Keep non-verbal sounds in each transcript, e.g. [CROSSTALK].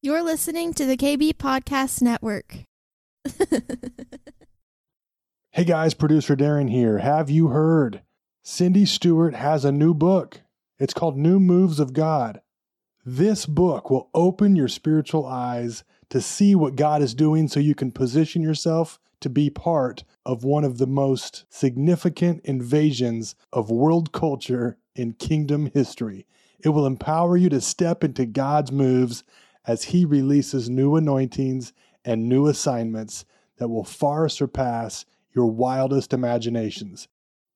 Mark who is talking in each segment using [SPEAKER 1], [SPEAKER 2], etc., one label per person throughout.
[SPEAKER 1] You're listening to the KB Podcast Network. [LAUGHS]
[SPEAKER 2] Hey guys, producer Darren here. Have you heard? Cindy Stewart has a new book. It's called New Moves of God. This book will open your spiritual eyes to see what God is doing so you can position yourself to be part of one of the most significant invasions of world culture in kingdom history. It will empower you to step into God's moves as He releases new anointings and new assignments that will far surpass your wildest imaginations.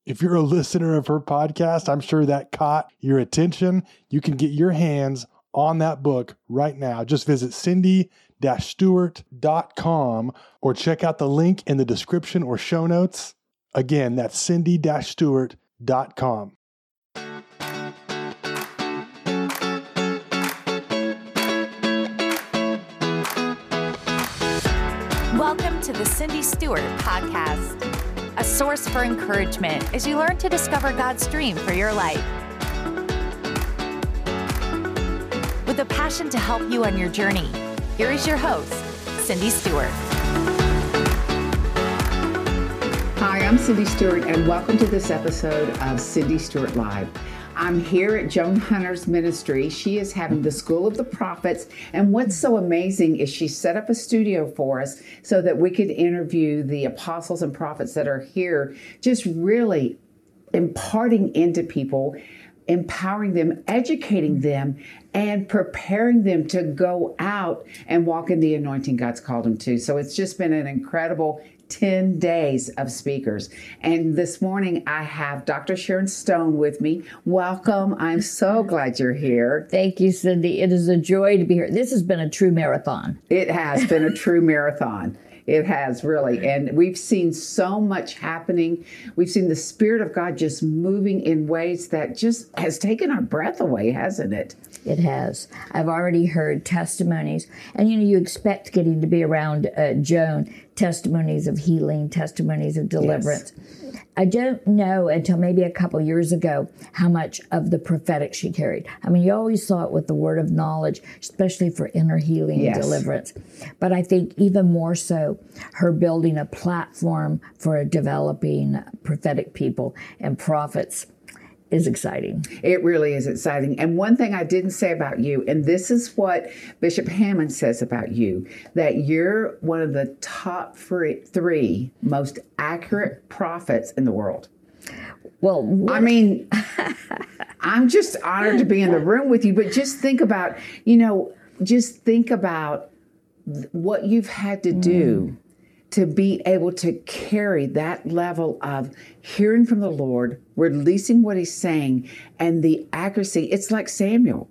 [SPEAKER 2] If you're a listener of her podcast, I'm sure that caught your attention. You can get your hands on that book right now. Just visit cindy stewart.com or check out the link in the description or show notes. Again, that's cindy stewart.com.
[SPEAKER 3] Welcome to the Cindy Stewart Podcast, a source for encouragement as you learn to discover God's dream for your life. With a passion to help you on your journey, here is your host, Cindy Stewart.
[SPEAKER 4] Hi, I'm Cindy Stewart, and welcome to this episode of Cindy Stewart Live. I'm here at Joan Hunter's ministry. She is having the School of the Prophets. And what's so amazing is she set up a studio for us so that we could interview the apostles and prophets that are here, just really imparting into people, empowering them, educating them, and preparing them to go out and walk in the anointing God's called them to. So it's just been an incredible 10 days of speakers. And this morning I have Dr. Sharon Stone with me. Welcome. I'm so glad you're here.
[SPEAKER 5] Thank you, Cindy. It is a joy to be here. This has been a true marathon.
[SPEAKER 4] It has been a true marathon. It has really. And we've seen so much happening. We've seen the Spirit of God just moving in ways that just has taken our breath away, hasn't it?
[SPEAKER 5] It has. I've already heard testimonies, and you know, you expect getting to be around uh, Joan testimonies of healing, testimonies of deliverance. Yes. I don't know until maybe a couple years ago how much of the prophetic she carried. I mean, you always saw it with the word of knowledge, especially for inner healing yes. and deliverance. But I think even more so, her building a platform for developing prophetic people and prophets is exciting.
[SPEAKER 4] It really is exciting. And one thing I didn't say about you, and this is what Bishop Hamon says about you, that you're one of the top three most accurate prophets in the world.
[SPEAKER 5] Well,
[SPEAKER 4] what? I mean, I'm just honored to be in the room with you, but just think about, you know, just think about what you've had to do mm to be able to carry that level of hearing from the Lord, releasing what He's saying, and the accuracy. It's like Samuel.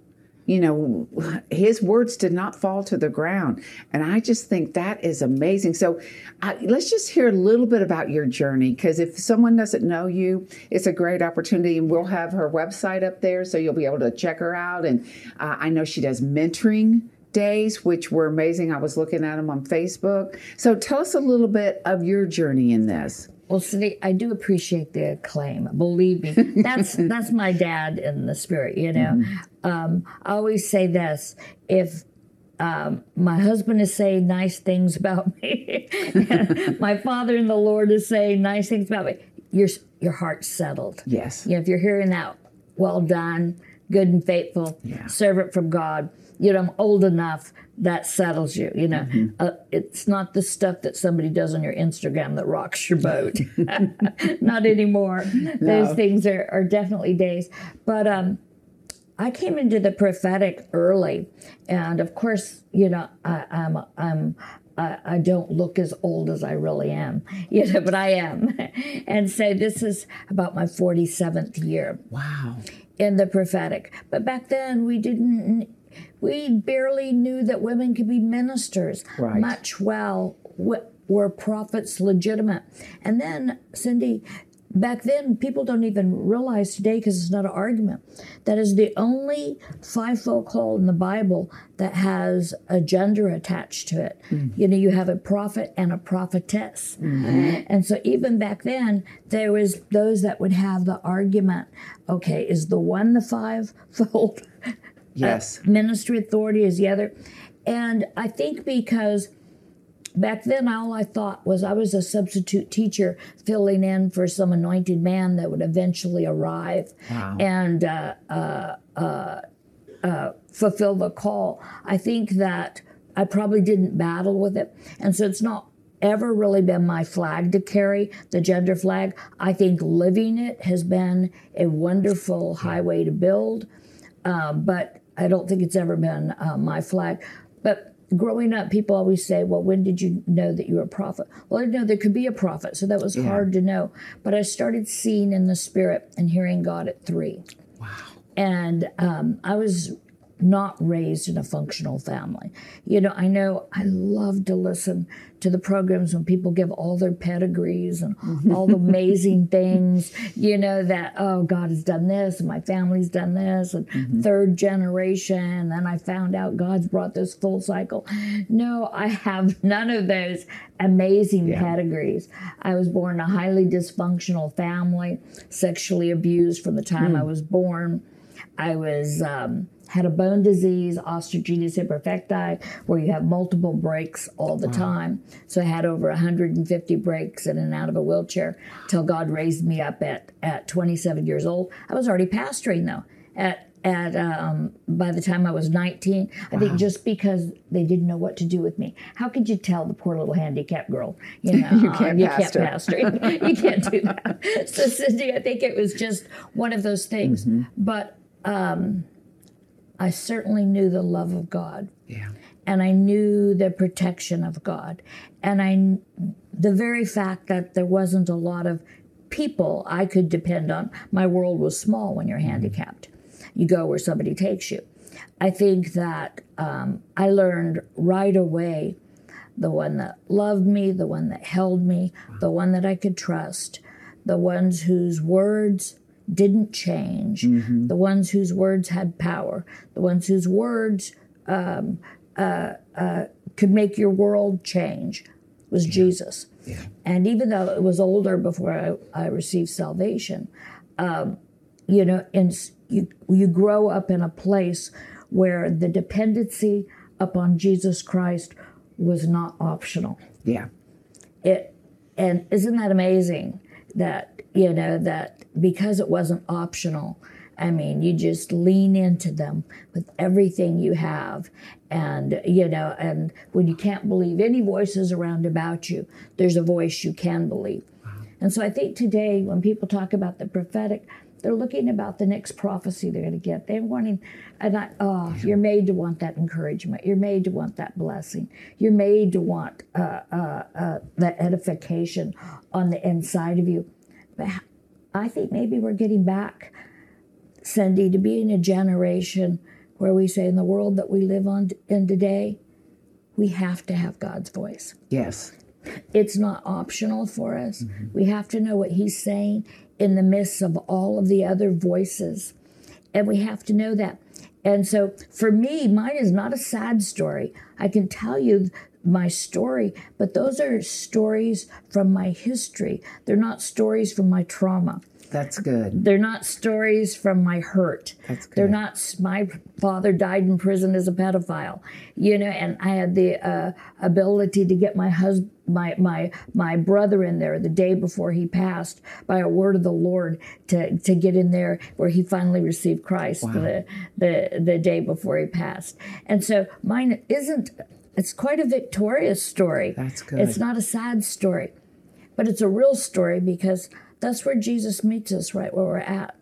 [SPEAKER 4] You know, his words did not fall to the ground. And I just think that is amazing. So uh, let's just hear a little bit about your journey because if someone doesn't know you, it's a great opportunity. And we'll have her website up there so you'll be able to check her out. And uh, I know she does mentoring days, which were amazing. I was looking at them on Facebook. So tell us a little bit of your journey in this.
[SPEAKER 5] Well, Cindy, I do appreciate the acclaim. Believe me, [LAUGHS] that's that's my dad in the spirit. You know, mm-hmm. um, I always say this: if um, my husband is saying nice things about me, [LAUGHS] my father in the Lord is saying nice things about me, your your heart's settled.
[SPEAKER 4] Yes.
[SPEAKER 5] You know, if you're hearing that, well done, good and faithful yeah. servant from God you know, I'm old enough, that settles you. You know, mm-hmm. uh, it's not the stuff that somebody does on your Instagram that rocks your boat. [LAUGHS] [LAUGHS] not anymore. No. Those things are, are definitely days. But um, I came into the prophetic early, and of course, you know, I, I'm I'm I, I, don't look as old as I really am, [LAUGHS] you know, but I am. And so this is about my 47th year.
[SPEAKER 4] Wow.
[SPEAKER 5] In the prophetic. But back then we didn't we barely knew that women could be ministers, right. much well were prophets legitimate. And then, Cindy, back then, people don't even realize today because it's not an argument. That is the only fivefold call in the Bible that has a gender attached to it. Mm-hmm. You know, you have a prophet and a prophetess. Mm-hmm. And so even back then, there was those that would have the argument, okay, is the one the fivefold
[SPEAKER 4] Yes.
[SPEAKER 5] Uh, ministry authority is the other. And I think because back then all I thought was I was a substitute teacher filling in for some anointed man that would eventually arrive
[SPEAKER 4] Wow.
[SPEAKER 5] and uh, uh, uh, uh, fulfill the call. I think that I probably didn't battle with it. And so it's not ever really been my flag to carry, the gender flag. I think living it has been a wonderful highway to build. Uh, but I don't think it's ever been uh, my flag. But growing up, people always say, Well, when did you know that you were a prophet? Well, I didn't know there could be a prophet, so that was hard to know. But I started seeing in the spirit and hearing God at three. Wow. And um, I was not raised in a functional family. You know, I know I love to listen to the programs when people give all their pedigrees and all the amazing [LAUGHS] things, you know, that, oh, God has done this and my family's done this and third generation. And then I found out God's brought this full cycle. No, I have [LAUGHS] none of those amazing pedigrees. I was born in a highly dysfunctional family, sexually abused from the time I was born. I was um, had a bone disease, osteogenesis imperfecta, where you have multiple breaks all the time. So I had over 150 breaks in and out of a wheelchair till God raised me up at at 27 years old. I was already pastoring though. At at um, by the time I was 19, I think just because they didn't know what to do with me. How could you tell the poor little handicapped girl? [LAUGHS] You know,
[SPEAKER 4] You can't
[SPEAKER 5] you
[SPEAKER 4] pastor.
[SPEAKER 5] can't pastor. [LAUGHS] you can't do that. So Cindy, I think it was just one of those things.
[SPEAKER 4] Mm-hmm.
[SPEAKER 5] But um, I certainly knew the love of God
[SPEAKER 4] Yeah.
[SPEAKER 5] and I knew the protection of God. And I, the very fact that there wasn't a lot of people I could depend on, my world was small when you're handicapped. You go where somebody takes you. I think that um, I learned right away the one that loved me, the one that held me, the one that I could trust, the ones whose words didn't change, the ones whose words had power, the ones whose words um, uh, uh, could make your world change was Jesus. And even though it was older before I, I received salvation, um, you know, and you you grow up in a place where the dependency upon Jesus Christ was not optional.
[SPEAKER 4] Yeah.
[SPEAKER 5] it and isn't that amazing that you know that because it wasn't optional i mean you just lean into them with everything you have. And you know and when you can't believe any voices around about you there's a voice you can believe. Uh-huh. And so i think today when people talk about the prophetic they're looking about the next prophecy they're going to get. They're wanting, and I, oh, you're made to want that encouragement. You're made to want that blessing. You're made to want uh, uh, uh, that edification on the inside of you. But I think maybe we're getting back, Cindy, to being a generation where we say in the world that we live on in today, we have to have God's voice
[SPEAKER 4] Yes.
[SPEAKER 5] it's not optional for us. We have to know what he's saying in the midst of all of the other voices. And we have to know that. And so for me, mine is not a sad story. I can tell you my story, but those are stories from my history. They're not stories from my trauma.
[SPEAKER 4] That's good.
[SPEAKER 5] They're not stories from my hurt.
[SPEAKER 4] That's good.
[SPEAKER 5] They're not. My father died in prison as a pedophile, you know, and I had the uh, ability to get my husband, my my my brother in there the day before he passed by a word of the Lord to to get in there where he finally received Christ the the the day before he passed. And so mine isn't. It's quite a victorious story.
[SPEAKER 4] That's good.
[SPEAKER 5] It's not a sad story but it's a real story because that's where Jesus meets us right where we're at.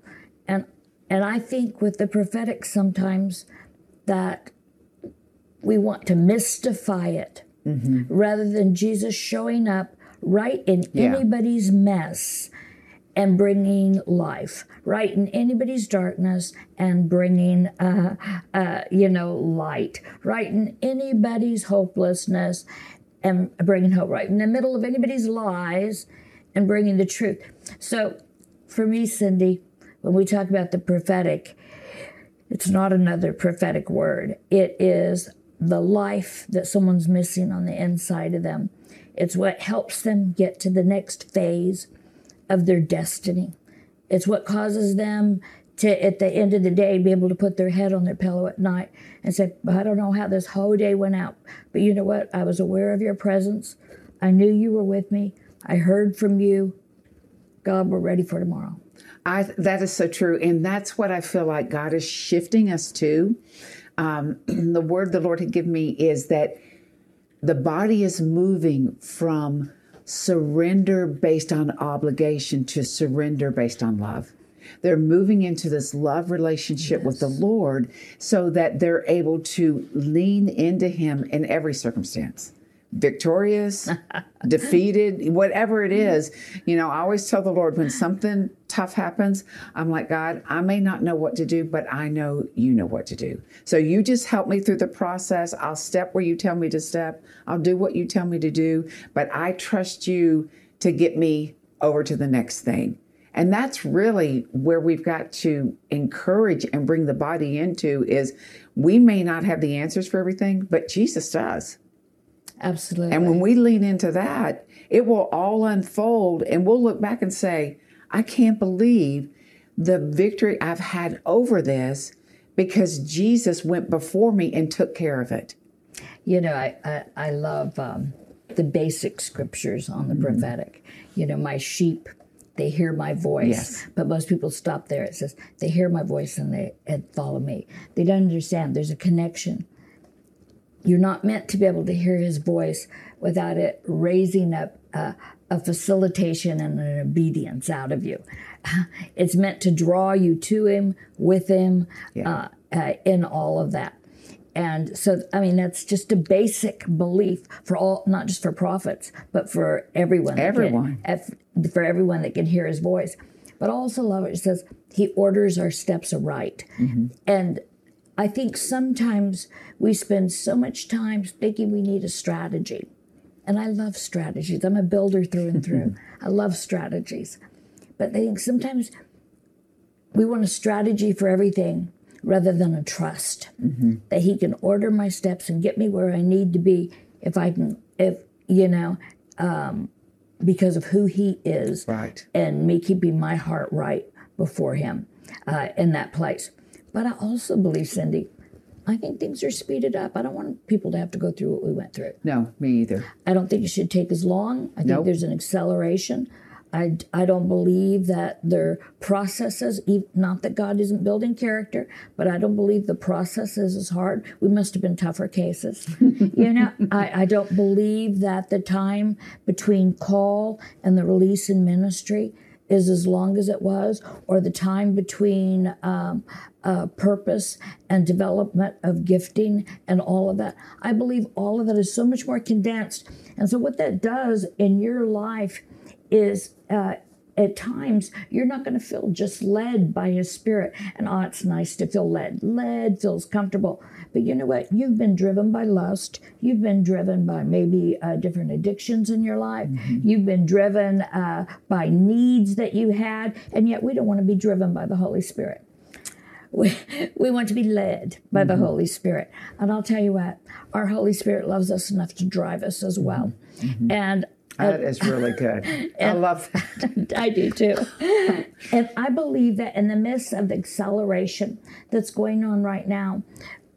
[SPEAKER 5] And and I think with the prophetic sometimes that we want to mystify it rather than Jesus showing up right in
[SPEAKER 4] Yeah.
[SPEAKER 5] anybody's mess and bringing life, right in anybody's darkness and bringing, uh, uh, you know, light, right in anybody's hopelessness and bringing hope, right in the middle of anybody's lies and bringing the truth. So for me, Cindy, when we talk about the prophetic, it's not another prophetic word. It is the life that someone's missing on the inside of them. It's what helps them get to the next phase of their destiny. It's what causes them to at the end of the day be able to put their head on their pillow at night and say, I don't know how this whole day went out, but you know what? I was aware of your presence. I knew you were with me. I heard from you. God, we're ready for tomorrow.
[SPEAKER 4] I that is so true, and that's what I feel like God is shifting us to. Um, [CLEARS THROAT] the word the Lord had given me is that the body is moving from surrender based on obligation to surrender based on love. They're moving into this love relationship yes. with the Lord so that they're able to lean into Him in every circumstance victorious, [LAUGHS] defeated, whatever it is. You know, I always tell the Lord when something tough happens, I'm like, God, I may not know what to do, but I know you know what to do. So you just help me through the process. I'll step where you tell me to step, I'll do what you tell me to do, but I trust you to get me over to the next thing. And that's really where we've got to encourage and bring the body into is we may not have the answers for everything, but Jesus does.
[SPEAKER 5] Absolutely.
[SPEAKER 4] And when we lean into that, it will all unfold and we'll look back and say, I can't believe the victory I've had over this because Jesus went before me and took care of it.
[SPEAKER 5] You know, I, I, I love um, the basic scriptures on the mm-hmm. prophetic. You know, my sheep, they hear my voice. Yes. But most people stop there. It says, they hear my voice and they and follow me. They don't understand there's a connection you're not meant to be able to hear his voice without it raising up a, a facilitation and an obedience out of you. [LAUGHS] It's meant to draw you to him, with him, yeah. uh, uh, in all of that. And so, I mean, that's just a basic belief for all, not just for prophets, but for everyone.
[SPEAKER 4] Everyone.
[SPEAKER 5] Can, for everyone that can hear his voice. But also love it. It says he orders our steps aright. Mm-hmm. And I think sometimes we spend so much time thinking we need a strategy. And I love strategies. I'm a builder through and through. [LAUGHS] I love strategies. But I think sometimes we want a strategy for everything rather than a trust mm-hmm. that he can order my steps and get me where I need to be if I can, if, you know, um, because of who he is.
[SPEAKER 4] Right.
[SPEAKER 5] And me keeping my heart right before him uh, in that place. But I also believe, Cindy, I think things are speeded up. I don't want people to have to go through what we went through.
[SPEAKER 4] No, me either.
[SPEAKER 5] I don't think it should take as long. I think nope. there's an acceleration. I, I don't believe that their processes, not that God isn't building character, but I don't believe the processes is as hard. We must have been tougher cases. [LAUGHS] you know, I, I don't believe that the time between call and the release in ministry is as long as it was, or the time between um, uh, purpose and development of gifting and all of that. I believe all of that is so much more condensed. And so, what that does in your life is uh, at times you're not going to feel just led by his spirit. And oh, it's nice to feel led. Led feels comfortable. But you know what? You've been driven by lust. You've been driven by maybe uh, different addictions in your life. Mm-hmm. You've been driven uh, by needs that you had. And yet we don't want to be driven by the Holy Spirit. We, we want to be led by mm-hmm. the Holy Spirit. And I'll tell you what, our Holy Spirit loves us enough to drive us as well. Mm-hmm. And
[SPEAKER 4] that is really good. [LAUGHS] I love that. [LAUGHS]
[SPEAKER 5] I do too. [LAUGHS] and I believe that in the midst of the acceleration that's going on right now,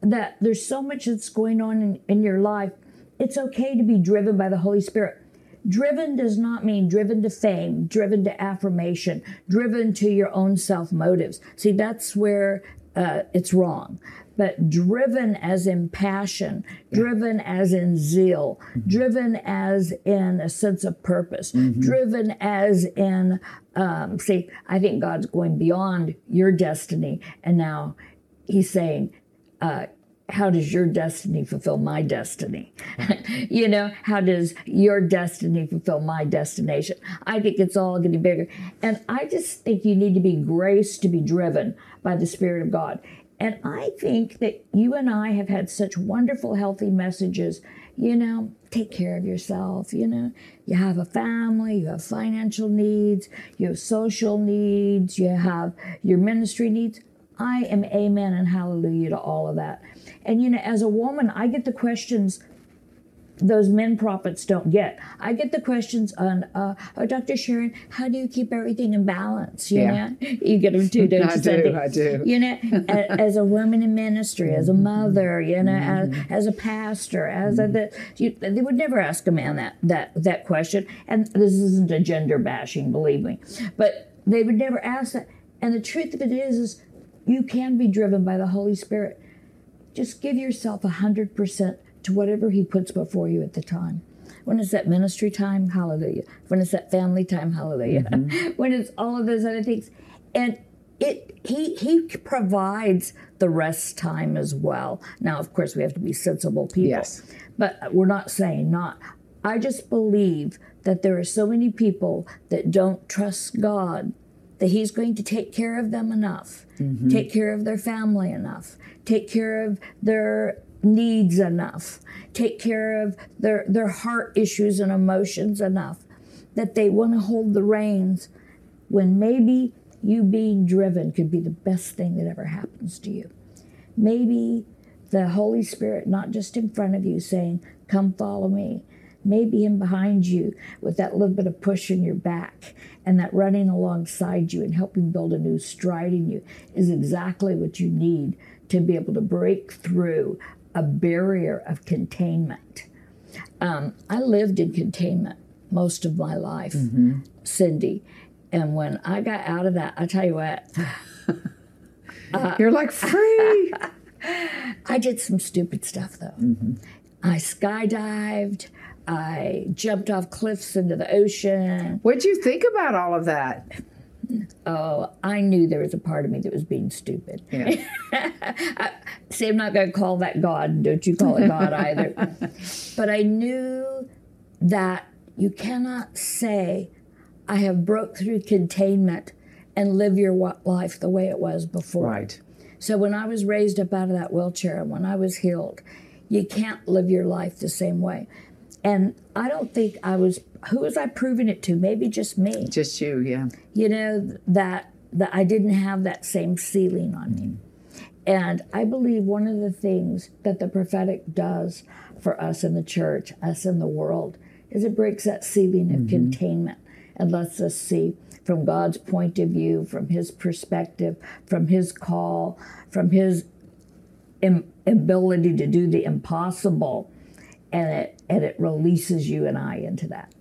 [SPEAKER 5] that there's so much that's going on in, in your life, it's okay to be driven by the Holy Spirit. Driven does not mean driven to fame, driven to affirmation, driven to your own self motives. See, that's where uh, it's wrong but driven as in passion, driven as in zeal, mm-hmm. driven as in a sense of purpose, mm-hmm. driven as in, um, see, I think God's going beyond your destiny. And now he's saying, uh, how does your destiny fulfill my destiny? [LAUGHS] you know, how does your destiny fulfill my destination? I think it's all getting bigger. And I just think you need to be graced to be driven by the Spirit of God. And I think that you and I have had such wonderful, healthy messages. You know, take care of yourself. You know, you have a family, you have financial needs, you have social needs, you have your ministry needs. I am amen and hallelujah to all of that. And, you know, as a woman, I get the questions those men prophets don't get. I get the questions on, uh, oh, Dr. Sharon, how do you keep everything in balance? You
[SPEAKER 4] Yeah.
[SPEAKER 5] know, [LAUGHS] you get them too, [LAUGHS] don't
[SPEAKER 4] I
[SPEAKER 5] you?
[SPEAKER 4] do,
[SPEAKER 5] Cindy?
[SPEAKER 4] I do.
[SPEAKER 5] You know, as a woman in ministry, as a
[SPEAKER 4] Mm-hmm.
[SPEAKER 5] mother, you know, as, as a pastor, as a, the, you, they would never ask a man that that that question. And this isn't a gender bashing, believe me, but they would never ask that. And the truth of it is, is you can be driven by the Holy Spirit. Just give yourself a hundred percent to whatever He puts before you at the time. When it's that ministry time, hallelujah. When it's that family time, hallelujah. Mm-hmm. [LAUGHS] when it's all of those other things, and it he he provides the rest time as well. Now, of course, we have to be sensible people.
[SPEAKER 4] Yes.
[SPEAKER 5] But we're not saying not. I just believe that there are so many people that don't trust God that He's going to take care of them enough, mm-hmm. take care of their family enough, take care of their needs enough, take care of their, their heart issues and emotions enough that they want to hold the reins when maybe you being driven could be the best thing that ever happens to you. Maybe the Holy Spirit, not just in front of you saying, Come follow me, maybe Him behind you with that little bit of push in your back and that running alongside you and helping build a new stride in you is exactly what you need to be able to break through a barrier of containment. Um, I lived in containment most of my life, mm-hmm. Cindy. And when I got out of that, I tell you what, [LAUGHS] uh,
[SPEAKER 4] You're like free. [LAUGHS]
[SPEAKER 5] I did some stupid stuff though. Mm-hmm. I skydived. I jumped off cliffs into the ocean.
[SPEAKER 4] What'd you think about all of that?
[SPEAKER 5] Oh, I knew there was a part of me that was being stupid.
[SPEAKER 4] Yeah. [LAUGHS]
[SPEAKER 5] See, I'm not going to call that God. Don't you call it God [LAUGHS] either. but I knew that you cannot say, I have broke through containment and live your life the way it was before.
[SPEAKER 4] Right.
[SPEAKER 5] So when I was raised up out of that wheelchair and when I was healed, you can't live your life the same way. And I don't think I was, who was I proving it to? Maybe just me
[SPEAKER 4] Just you, yeah.
[SPEAKER 5] you know that that I didn't have that same ceiling on me. And I believe one of the things that the prophetic does for us in the church, us in the world, is it breaks that ceiling of mm-hmm. containment and lets us see from God's point of view, from His perspective, from His call, from His Im- ability to do the impossible, and it and it releases you and I into that.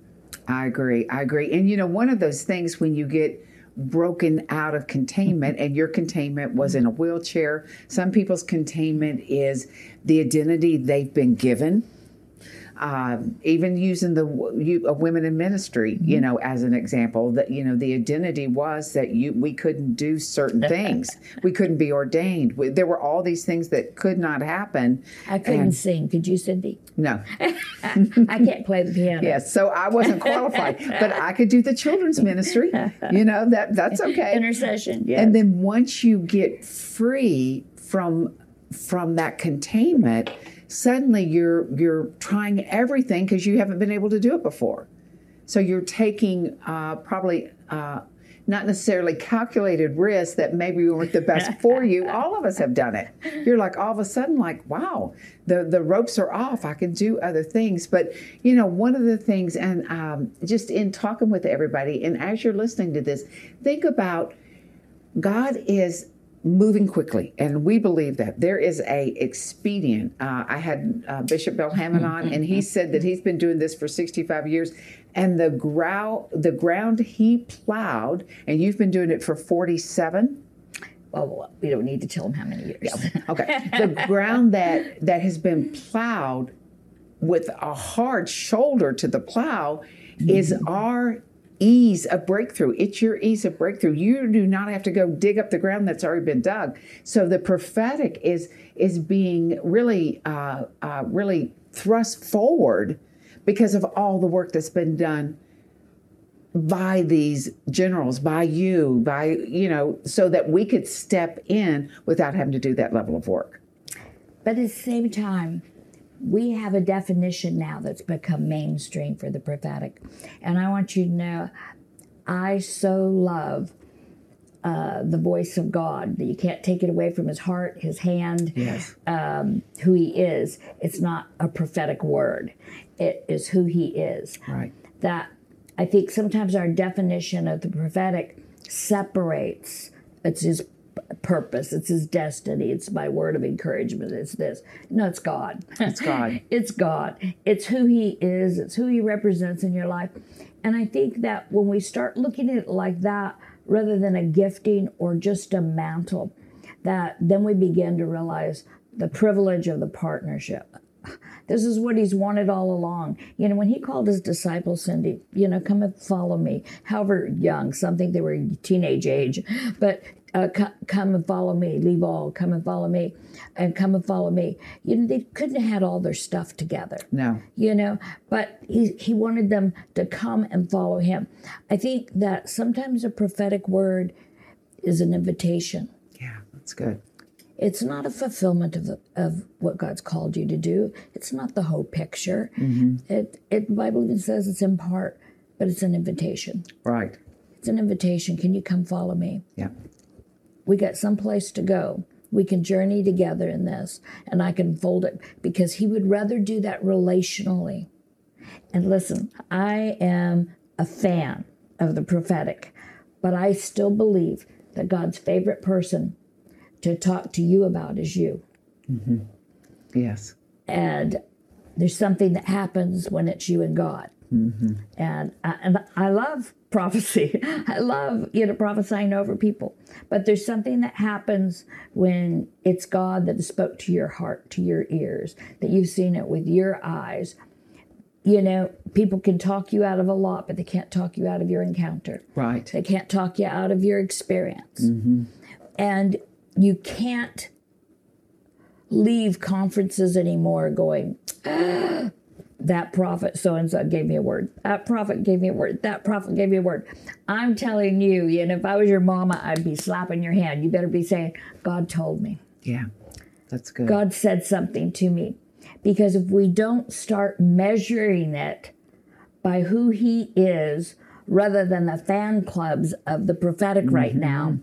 [SPEAKER 4] I agree. I agree. And you know, one of those things when you get broken out of containment and your containment was in a wheelchair, some people's containment is the identity they've been given. Um, even using the you, uh, women in ministry, you know, as an example, that you know the identity was that you we couldn't do certain [LAUGHS] things, we couldn't be ordained. We, there were all these things that could not happen.
[SPEAKER 5] I couldn't
[SPEAKER 4] And-
[SPEAKER 5] sing. Could you, Cindy?
[SPEAKER 4] No, [LAUGHS]
[SPEAKER 5] I can't play the piano.
[SPEAKER 4] Yes, so I wasn't qualified, but I could do the children's ministry. You know that that's [LAUGHS] okay.
[SPEAKER 5] Intercession. Yes.
[SPEAKER 4] And then once you get free from from that containment, suddenly you're you're trying everything because you haven't been able to do it before. So you're taking uh, probably uh, not necessarily calculated risks that maybe weren't the best for you. [LAUGHS] All of us have done it. You're like all of a sudden like, wow, the the ropes are off. I can do other things. But you know, one of the things, and um, just in talking with everybody, and as you're listening to this, think about God is moving quickly, and we believe that there is a expedient. Uh, I had uh, Bishop Bill Hamon on, and he said that he's been doing this for 65 years, and the ground the ground he plowed, and you've been doing it for 47.
[SPEAKER 5] well, well, we don't need to tell him how many years.
[SPEAKER 4] Okay, the ground that that has been plowed with a hard shoulder to the plow is our ease of breakthrough. It's your ease of breakthrough. You do not have to go dig up the ground that's already been dug. So the prophetic is is being really uh, uh, really thrust forward because of all the work that's been done by these generals, by you, by, you know, so that we could step in without having to do that level of work.
[SPEAKER 5] But at the same time, we have a definition now that's become mainstream for the prophetic. And I want you to know, I so love uh, the voice of God. That you can't take it away from his heart, his hand,
[SPEAKER 4] Yes.
[SPEAKER 5] um, who he is. It's not a prophetic word. It is who he is.
[SPEAKER 4] Right.
[SPEAKER 5] That I think sometimes our definition of the prophetic separates. It's his purpose. It's his destiny. It's my word of encouragement. It's this. No, it's God. [LAUGHS]
[SPEAKER 4] It's God.
[SPEAKER 5] it's God. It's who He is. It's who He represents in your life. And I think that when we start looking at it like that, rather than a gifting or just a mantle, that then we begin to realize the privilege of the partnership. This is what he's wanted all along. You know, when he called his disciples, Cindy, you know, come and follow me, however young, something they were teenage age, but uh, co- come and follow me, leave all, come and follow me, and come and follow me. You know, they couldn't have had all their stuff together
[SPEAKER 4] No.
[SPEAKER 5] you know but he he wanted them to come and follow him i think that sometimes a prophetic word is an invitation
[SPEAKER 4] Yeah, that's good.
[SPEAKER 5] it's not a fulfillment of, of what god's called you to do it's not the whole picture it, it the bible even says it's in part but it's an invitation
[SPEAKER 4] Right.
[SPEAKER 5] it's an invitation can you come follow me
[SPEAKER 4] Yeah.
[SPEAKER 5] We got someplace to go. We can journey together in this, and I can fold it because he would rather do that relationally. And listen, I am a fan of the prophetic, but I still believe that God's favorite person to talk to you about is you. Mm-hmm.
[SPEAKER 4] Yes.
[SPEAKER 5] And there's something that happens when it's you and God. And I, and I love prophecy. [LAUGHS] I love you know prophesying over people. But there's something that happens when it's God that spoke to your heart, to your ears, that you've seen it with your eyes. You know, people can talk you out of a lot, but they can't talk you out of your encounter.
[SPEAKER 4] Right.
[SPEAKER 5] They can't talk you out of your experience. And you can't leave conferences anymore going, [GASPS] "Ah, that prophet so and so gave me a word. That prophet gave me a word. That prophet gave me a word. I'm telling you, and if I was your mama, I'd be slapping your hand. You better be saying, God told me.
[SPEAKER 4] Yeah. That's good.
[SPEAKER 5] God said something to me. Because if we don't start measuring it by who He is rather than the fan clubs of the prophetic right mm-hmm. now,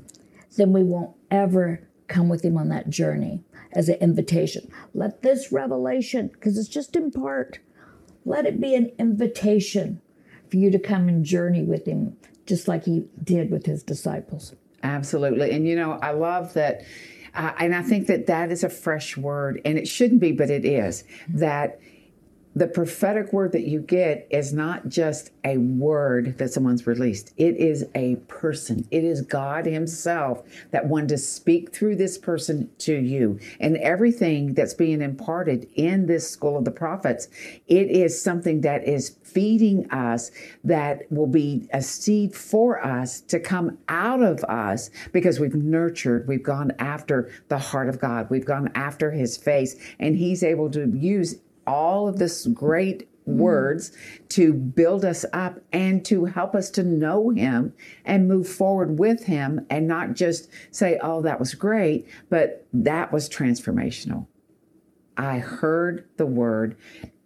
[SPEAKER 5] then we won't ever come with Him on that journey as an invitation. Let this revelation, because it's just in part, let it be an invitation for you to come and journey with Him, just like He did with His disciples.
[SPEAKER 4] Absolutely. And you know, I love that. Uh, and I think that that is a fresh word, and it shouldn't be, but it is. That the prophetic word that you get is not just a word that someone's released, it is a person. It is God Himself that wanted to speak through this person to you. And everything that's being imparted in this school of the prophets, it is something that is feeding us that will be a seed for us to come out of us because we've nurtured, we've gone after the heart of God, we've gone after His face, and He's able to use all of this great words to build us up and to help us to know him and move forward with him and not just say oh that was great but that was transformational. I heard the word.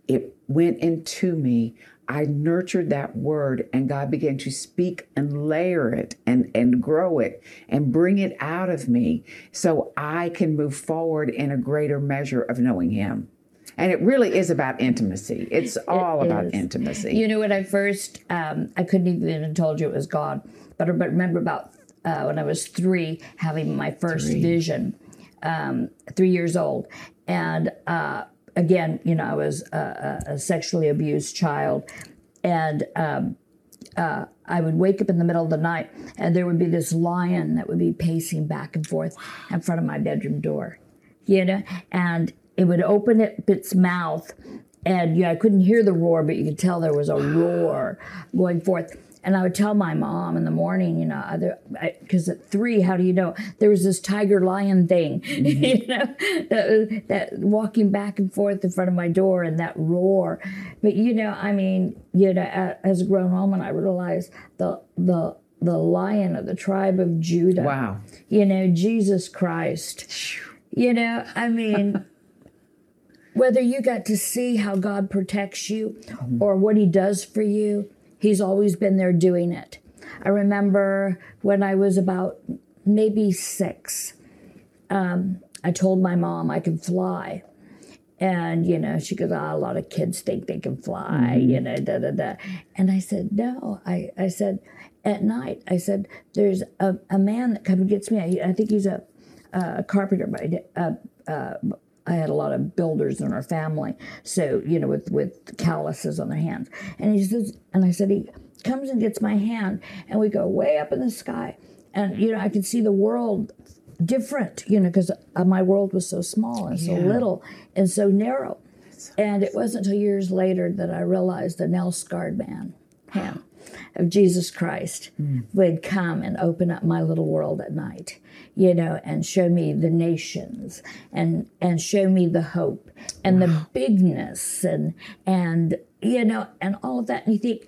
[SPEAKER 4] It went into me. I nurtured that word and god began to speak and layer it and and grow it and bring it out of me so i can move forward in a greater measure of knowing him and it really is about intimacy. It's all about
[SPEAKER 5] is.
[SPEAKER 4] intimacy.
[SPEAKER 5] You know, when I first, um, I couldn't even have told you it was God, but I remember about uh, when I was three having my first vision, um, three years old. And uh, again, you know, I was a, a a sexually abused child. And um, uh, I would wake up in the middle of the night and there would be this lion that would be pacing back and forth in front of my bedroom door, you know, and it would open it, its mouth and you know, I couldn't hear the roar, but you could tell there was a roar going forth. And I would tell my mom in the morning, you know, because at three, how do you know? There was this tiger lion thing, [LAUGHS] you mm-hmm. know, that, that walking back and forth in front of my door and that roar. But, you know, I mean, you know, as a grown woman, I realized the, the, the lion of the tribe of Judah,
[SPEAKER 4] wow.
[SPEAKER 5] you know, Jesus Christ. You know, I mean, [LAUGHS] whether you got to see how God protects you or what He does for you, He's always been there doing it. I remember when I was about maybe six, um, I told my mom I could fly. And, you know, she goes, ah, a lot of kids think they can fly, you know, da, da, da. And I said, no. I, I said, at night, I said, there's a, a man that comes and gets me. I, I think he's a, a carpenter, but uh, uh, I had a lot of builders in our family. So, you know, with, with calluses on their hands. And he says, and I said, he comes and gets my hand, and we go way up in the sky. And, you know, I could see the world different, you know, because uh, my world was so small and so
[SPEAKER 4] Yeah.
[SPEAKER 5] little and so narrow. And it wasn't until years later that I realized the nail scarred man, him, of Jesus Christ, would come and open up my little world at night, you know, and show me the nations and and show me the hope and the bigness and and you know and all of that. And you think,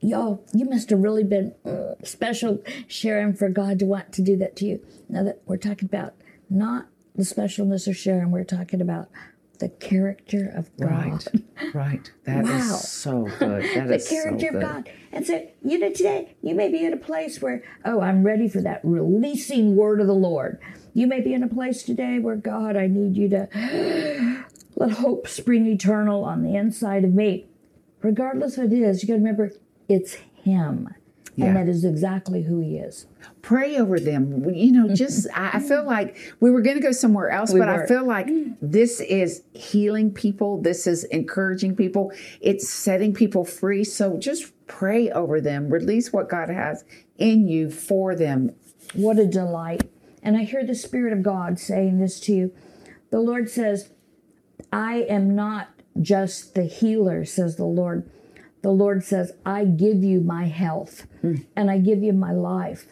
[SPEAKER 5] y'all, you must have really been uh, special, Sharon, for God to want to do that to you. Now that we're talking about not the specialness of Sharon, we're talking about the character of God.
[SPEAKER 4] Right, [LAUGHS] right. That is
[SPEAKER 5] Wow.
[SPEAKER 4] so good. [LAUGHS] That
[SPEAKER 5] the
[SPEAKER 4] is
[SPEAKER 5] character
[SPEAKER 4] so good.
[SPEAKER 5] of God. And so, you know, today you may be in a place where, oh, I'm ready for that releasing word of the Lord. You may be in a place today where, God, I need you to [GASPS] let hope spring eternal on the inside of me. Regardless of it is, you got to remember it's Him.
[SPEAKER 4] Yeah.
[SPEAKER 5] And that is exactly who He is.
[SPEAKER 4] Pray over them. You know, just I, I feel [LAUGHS] like we were going to go somewhere else, but I feel like this is healing people. This is encouraging people. It's setting people free. So just pray over them. Release what God has in you for them.
[SPEAKER 5] What a delight. And I hear the Spirit of God saying this to you. The Lord says, I am not just the healer, says the Lord. The Lord says, I give you my health hmm. and I give you my life.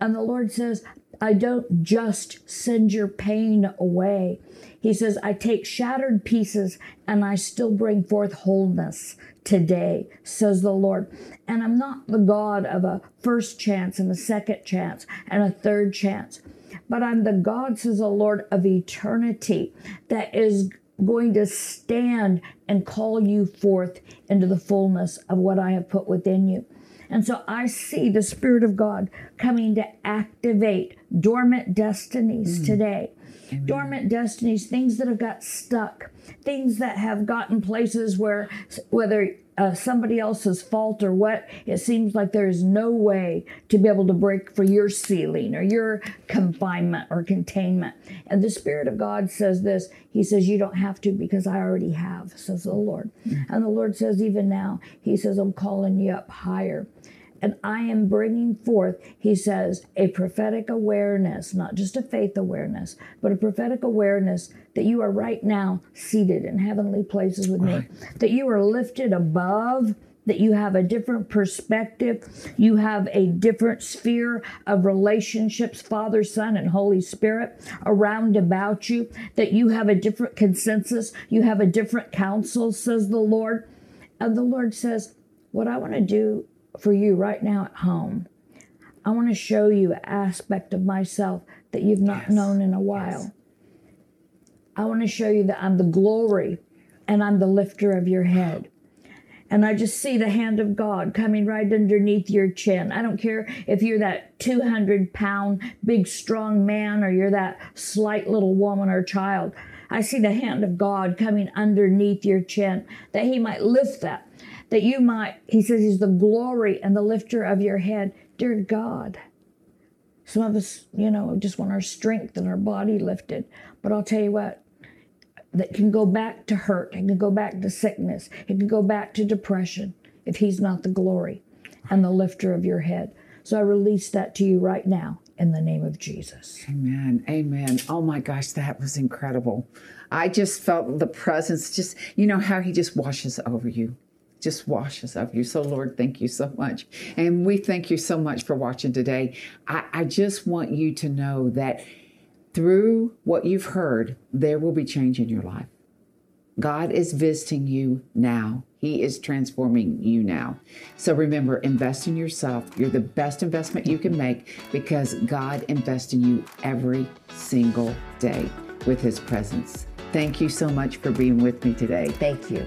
[SPEAKER 5] And the Lord says, I don't just send your pain away. He says, I take shattered pieces and I still bring forth wholeness today, says the Lord. And I'm not the God of a first chance and a second chance and a third chance, but I'm the God, says the Lord, of eternity that is going to stand and call you forth into the fullness of what I have put within you. And so I see the Spirit of God coming to activate dormant destinies mm. today. Dormant destinies, things that have got stuck, things that have gotten places where, whether uh, somebody else's fault or what, it seems like there is no way to be able to break for your ceiling or your confinement or containment. And the Spirit of God says this He says, You don't have to because I already have, says the Lord. And the Lord says, Even now, He says, I'm calling you up higher. And I am bringing forth, he says, a prophetic awareness, not just a faith awareness, but a prophetic awareness that you are right now seated in heavenly places with me, that you are lifted above, that you have a different perspective, you have a different sphere of relationships, Father, Son, and Holy Spirit around about you, that you have a different consensus, you have a different counsel, says the Lord. And the Lord says, What I want to do for you right now at home. I want to show you an aspect of myself that you've not known in a while. I want to show you that I'm the glory and I'm the lifter of your head. And I just see the hand of God coming right underneath your chin. I don't care if you're that 200 pound, big, strong man or you're that slight little woman or child. I see the hand of God coming underneath your chin that He might lift that, that you might, He says He's the glory and the lifter of your head. Dear God, some of us, you know, just want our strength and our body lifted. But I'll tell you what, that can go back to hurt, it can go back to sickness, it can go back to depression if He's not the glory and the lifter of your head. So I release that to you right now in the name of Jesus.
[SPEAKER 4] Amen. Amen. Oh my gosh, that was incredible. I just felt the presence, just, you know, how he just washes over you. Just washes over you. So, Lord, thank you so much. And we thank you so much for watching today. I, I just want you to know that through what you've heard, there will be change in your life. God is visiting you now. He is transforming you now. So remember, invest in yourself. You're the best investment you can make because God invests in you every single day with His presence. Thank you so much for being with me today.
[SPEAKER 5] Thank you.